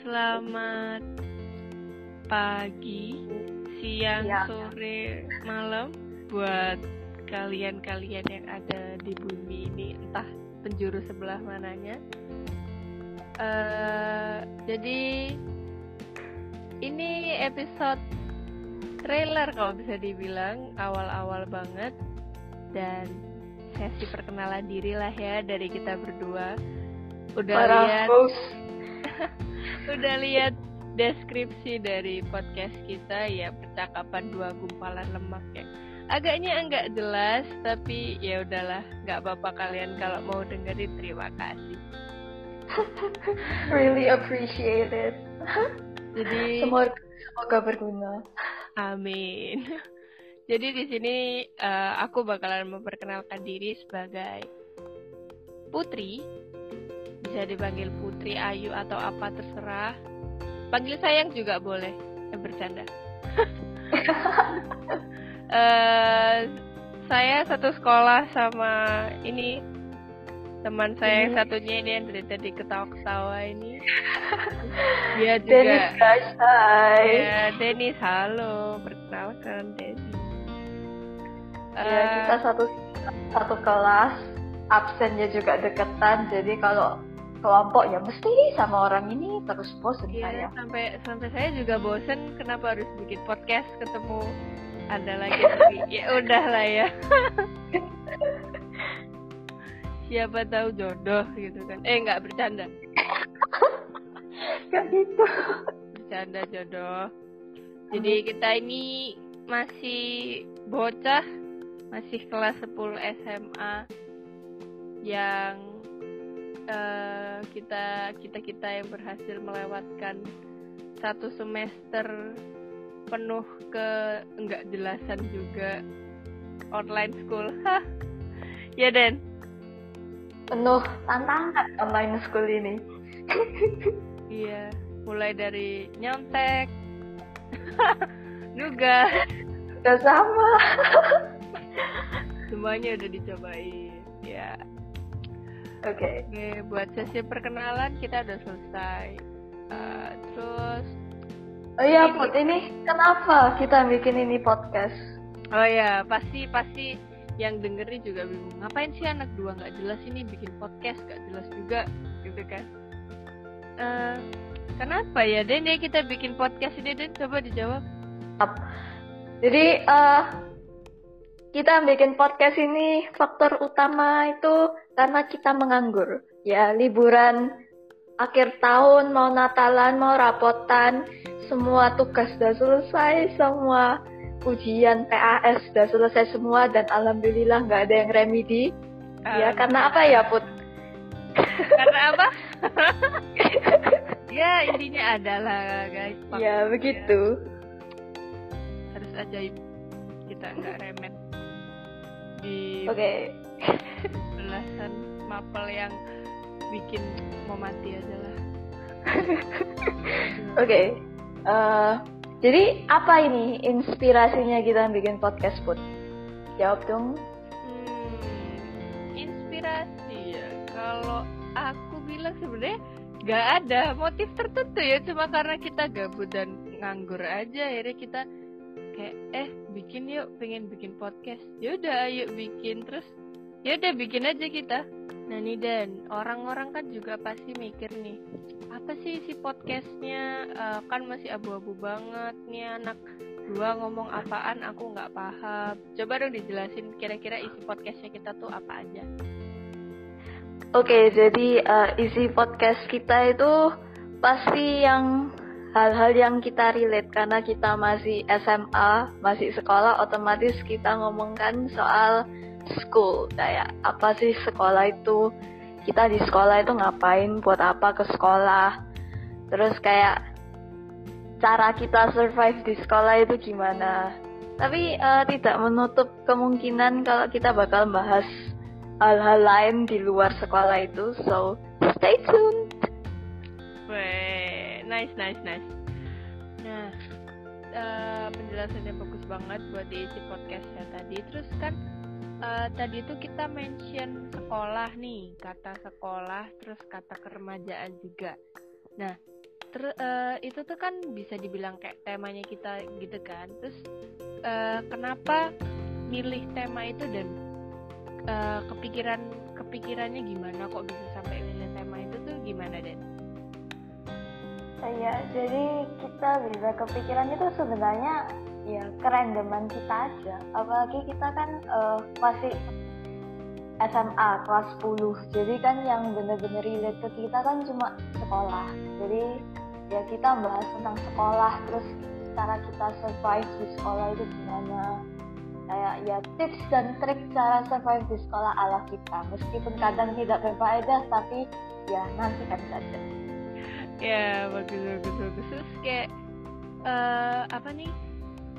Selamat pagi, siang, Siang. sore, malam buat kalian-kalian yang ada di bumi ini, entah penjuru sebelah mananya. Eh, jadi ini episode trailer kalau bisa dibilang awal-awal banget dan sesi perkenalan diri lah ya dari kita berdua. Udah Para lihat host. udah lihat deskripsi dari podcast kita ya percakapan dua gumpalan lemak ya agaknya enggak jelas tapi ya udahlah nggak apa-apa kalian kalau mau dengerin terima kasih really appreciate it. jadi Semoga, semoga berguna. amin jadi di sini eh, aku bakalan memperkenalkan diri sebagai Putri bisa dipanggil Putri Ayu atau apa terserah. Panggil sayang juga boleh. Eh, bercanda. Eh, saya satu sekolah sama ini teman saya yang satunya ini yang dari tadi ketawa-ketawa ini. Dia juga Dennis guys, hi. ya Dennis. Halo perkenalkan Dennis. Ya, Eh, kita satu satu kelas, absennya juga deketan. Jadi kalau kelompok ya mesti sama orang ini terus bosen Iya, saya. sampai sampai saya juga bosen kenapa harus bikin podcast ketemu ada lagi ya udah lah ya. Siapa tahu jodoh gitu kan. Eh nggak bercanda. Gak gitu. Bercanda jodoh. Jadi kita ini masih bocah, masih kelas 10 SMA yang eh, kita kita kita yang berhasil melewatkan satu semester penuh ke enggak jelasan juga online school. Hah. Ya Den. Penuh tantangan online school ini. Iya, mulai dari nyontek, nugas, Udah sama. semuanya udah dicobain. Ya, Oke. oke buat sesi perkenalan kita udah selesai. Eh, terus, Oh iya Put, ini kenapa kita bikin ini podcast? oh ya pasti pasti yang dengerin juga bingung. Ngapain sih anak dua nggak jelas ini bikin podcast nggak jelas juga, gitu kan? Eh, kenapa ya Den ya kita bikin podcast ini Den coba dijawab. Jadi eh kita bikin podcast ini faktor utama itu karena kita menganggur. Ya liburan akhir tahun mau Natalan mau rapotan semua tugas sudah selesai semua ujian PAS sudah selesai semua dan alhamdulillah nggak ada yang remedi. Ya Um, karena apa ya Put? Karena apa? ya intinya adalah guys. Ya begitu. Harus ajaib kita nggak remet di Oke. belasan mapel yang bikin mau mati aja lah. Oke. Eh, jadi apa ini inspirasinya kita bikin podcast Put? Jawab dong. Hmm, inspirasi ya. Kalau aku bilang sebenarnya nggak ada motif tertentu ya cuma karena kita gabut dan nganggur aja akhirnya kita kayak eh bikin yuk pengen bikin podcast. Ya udah ayo bikin terus ya udah bikin aja kita. Nah nih dan orang-orang kan juga pasti mikir nih apa sih isi podcastnya? Eh, kan masih abu-abu banget nih anak. Dua ngomong apaan aku nggak paham. Coba dong dijelasin kira-kira isi podcastnya kita tuh apa aja. Oke, jadi eh, isi podcast kita itu pasti yang hal-hal yang kita relate karena kita masih SMA, masih sekolah, otomatis kita ngomongkan soal school kayak apa sih sekolah itu, kita di sekolah itu ngapain, buat apa ke sekolah, terus kayak cara kita survive di sekolah itu gimana. Tapi eh, tidak menutup kemungkinan kalau kita bakal bahas hal-hal lain di luar sekolah itu. So, stay tuned. Nice, nice, nice. Nah, eh, penjelasannya bagus banget buat diisi podcastnya tadi. Terus kan eh, tadi itu kita mention sekolah nih, kata sekolah, terus kata keremajaan juga. Nah, terus uh, itu tuh kan bisa dibilang kayak temanya kita gitu kan terus uh, kenapa milih tema itu dan uh, kepikiran kepikirannya gimana kok bisa sampai milih tema itu tuh gimana Den? Iya, jadi kita bisa kepikiran itu sebenarnya ya kerendeman kita aja. Apalagi kita kan uh, masih SMA kelas 10. Jadi kan yang bener-bener relate ke kita kan cuma sekolah. Jadi ya kita bahas tentang sekolah terus cara kita survive di sekolah itu gimana kayak ya tips dan trik cara survive di sekolah ala kita meskipun kadang tidak berfaedah tapi ya nanti kan saja ya bagus bagus bagus. Terus kayak uh, apa nih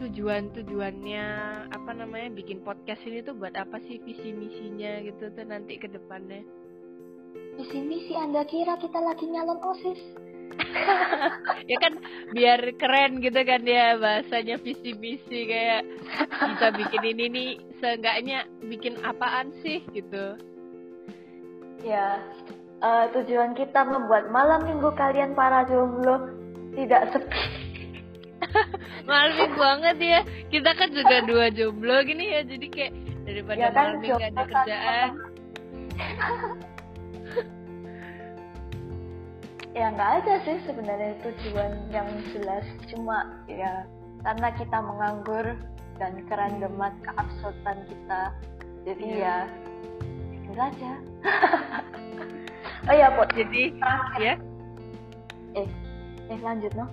tujuan tujuannya apa namanya bikin podcast ini tuh buat apa sih visi misinya gitu tuh nanti ke depannya? Visi misi anda kira kita lagi nyalon osis? Ya kan biar keren gitu kan ya bahasanya visi misi kayak kita bikin ini nih seenggaknya bikin apaan sih? gitu. Ya uh, tujuan kita membuat malam minggu kalian para jomblo tidak sepi. Malam banget ya. Kita kan juga dua jomblo gini ya jadi kayak daripada ya kan, malam minggu ada kerjaan. ya nggak ada sih sebenarnya tujuan yang jelas. Cuma ya karena kita menganggur dan kerandoman keabsurdan kita jadi yeah. ya itu saja oh ya pot jadi ya eh eh lanjut no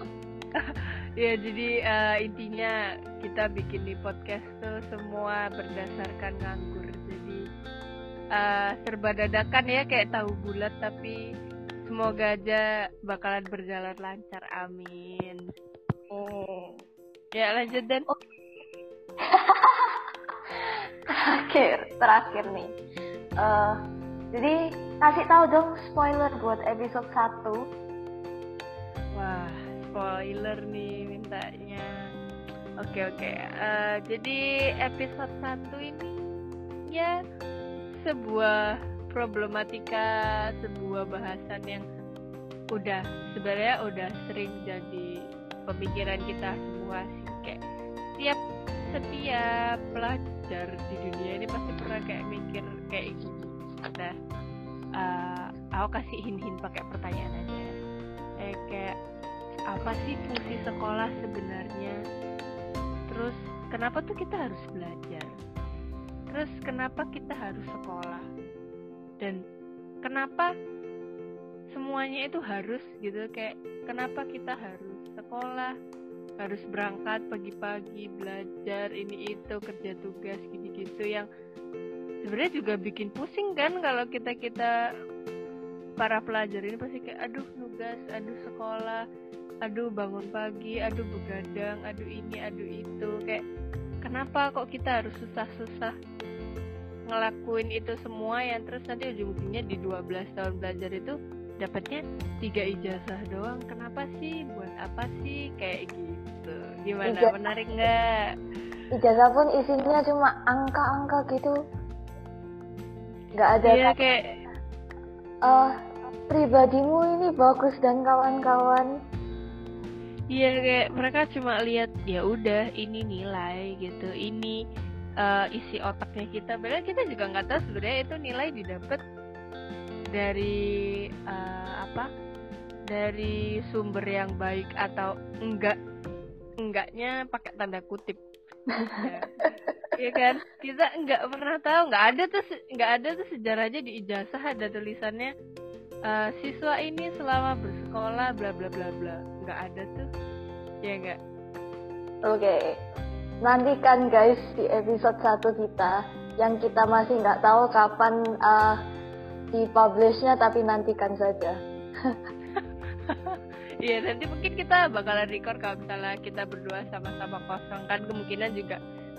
ya jadi uh, intinya kita bikin di podcast tuh semua berdasarkan nganggur jadi uh, serba dadakan ya kayak tahu bulat tapi Semoga aja bakalan berjalan lancar. Amin. Hmm. Ya lanjut dan. terakhir, terakhir nih. Uh, jadi kasih tahu dong spoiler buat episode 1 Wah, spoiler nih mintanya. Oke oke. Uh, jadi episode 1 ini ya sebuah problematika sebuah bahasan yang udah sebenarnya udah sering jadi pemikiran kita semua sih kayak setiap setiap pelajar di dunia ini pasti pernah kayak mikir kayak gini nah uh, aku kasih hin-hin pakai pertanyaan aja. Eh, kayak apa sih fungsi sekolah sebenarnya? Terus kenapa tuh kita harus belajar? Terus kenapa kita harus sekolah? Dan kenapa semuanya itu harus gitu? Kayak kenapa kita harus sekolah? Harus berangkat pagi-pagi belajar ini itu kerja tugas gitu-gitu yang sebenarnya juga bikin pusing kan kalau kita kita para pelajar ini pasti kayak aduh tugas aduh sekolah aduh bangun pagi aduh begadang aduh ini aduh itu. Kayak kenapa kok kita harus susah-susah ngelakuin itu semua yang terus nanti ujung-ujungnya di 12 tahun belajar itu dapatnya tiga ijazah doang. Kenapa sih? Buat apa sih? Kayak gitu. Gimana? Ijazah. menarik nggak? Ijazah pun isinya cuma angka-angka gitu nggak ada iya, kayak uh, pribadimu ini bagus dan kawan-kawan. Iya kayak mereka cuma lihat ya udah ini nilai gitu. Ini uh, isi otaknya kita. Padahal kita juga nggak tahu sebenarnya itu nilai didapat dari uh, apa? Dari sumber yang baik atau enggak enggaknya pakai tanda kutip. ya. ya kan? Kita enggak pernah tahu. Enggak ada tuh enggak ada tuh sejarahnya di ijazah ada tulisannya uh, siswa ini selama bersekolah bla bla bla bla. Enggak ada tuh. Ya enggak oke. Okay nantikan guys di episode 1 kita yang kita masih nggak tahu kapan uh, dipublishnya tapi nantikan saja. Iya nanti mungkin kita bakalan record kalau misalnya kita berdua sama-sama kosong. Kan kemungkinan juga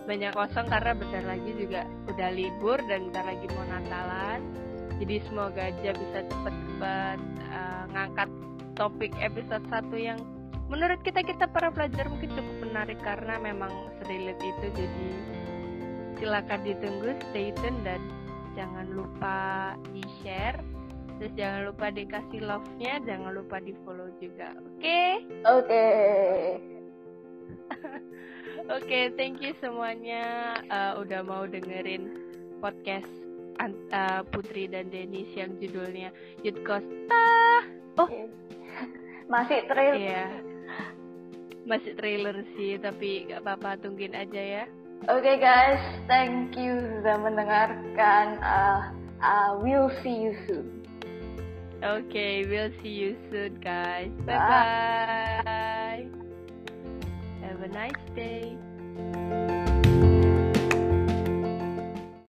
banyak kosong karena bentar lagi juga udah libur dan bentar lagi mau Natalan. Jadi semoga aja bisa cepet-cepet uh, ngangkat topik episode 1 yang menurut kita kita para pelajar mungkin cukup menarik karena memang relate itu jadi silakan ditunggu stay tune dan jangan lupa di share Terus jangan lupa dikasih love-nya, jangan lupa di follow juga. Oke? Okay? Oke. Okay. Oke, okay, thank you semuanya uh, udah mau dengerin podcast uh, Putri dan Denis yang judulnya Youth Costa. Oh, masih trailer. Iya. Masih trailer sih, tapi gak apa-apa, tungguin aja ya. Oke okay, guys, thank you sudah mendengarkan. Uh, uh, we'll see you soon. Okay, we'll see you soon, guys. Bye bye. A nice day.